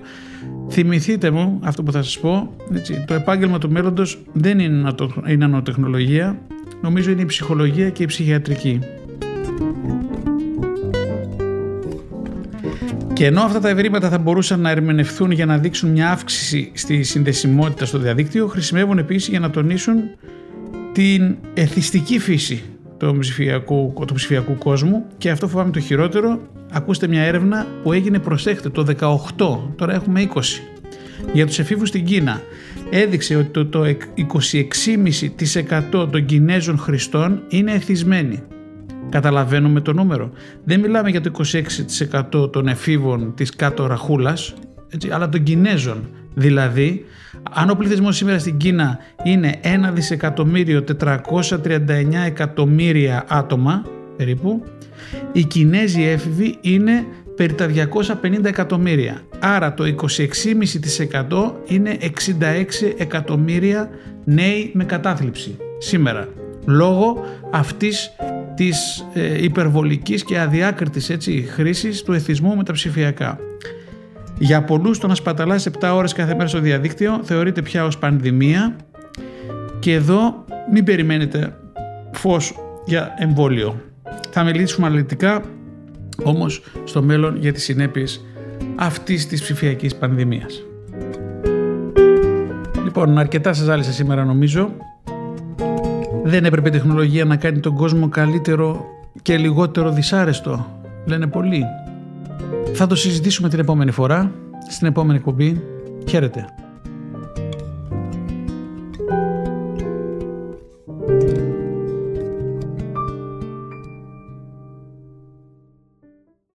Θυμηθείτε μου αυτό που θα σας πω, έτσι, το επάγγελμα του μέλλοντος δεν είναι η νανοτεχνολογία, νομίζω είναι η ψυχολογία και η ψυχιατρική. Και ενώ αυτά τα ευρήματα θα μπορούσαν να ερμηνευθούν για να δείξουν μια αύξηση στη συνδεσιμότητα στο διαδίκτυο, χρησιμεύουν επίσης για να τονίσουν την εθιστική φύση του ψηφιακού, του ψηφιακού κόσμου και αυτό φοβάμαι το χειρότερο. Ακούστε μια έρευνα που έγινε προσέχτε το 18, τώρα έχουμε 20, για τους εφήβους στην Κίνα. Έδειξε ότι το, το 26,5% των Κινέζων χρηστών είναι εθισμένοι. Καταλαβαίνουμε το νούμερο. Δεν μιλάμε για το 26% των εφήβων της κάτω ραχούλας, έτσι, αλλά των Κινέζων. Δηλαδή, αν ο πληθυσμός σήμερα στην Κίνα είναι 1 δισεκατομμύριο 439 εκατομμύρια άτομα περίπου, οι Κινέζοι έφηβοι είναι περί τα 250 εκατομμύρια. Άρα το 26,5% είναι 66 εκατομμύρια νέοι με κατάθλιψη σήμερα. Λόγω αυτής της ε, υπερβολικής και αδιάκριτης έτσι, χρήσης του εθισμού με τα ψηφιακά. Για πολλούς το να σπαταλάς 7 ώρες κάθε μέρα στο διαδίκτυο θεωρείται πια ως πανδημία και εδώ μην περιμένετε φως για εμβόλιο. Θα μιλήσουμε αναλυτικά όμως στο μέλλον για τις συνέπειες αυτής της ψηφιακής πανδημίας. Λοιπόν, αρκετά σας ζάλισα σήμερα νομίζω. Δεν έπρεπε η τεχνολογία να κάνει τον κόσμο καλύτερο και λιγότερο δυσάρεστο, λένε πολλοί. Θα το συζητήσουμε την επόμενη φορά, στην επόμενη εκπομπή. Χαίρετε.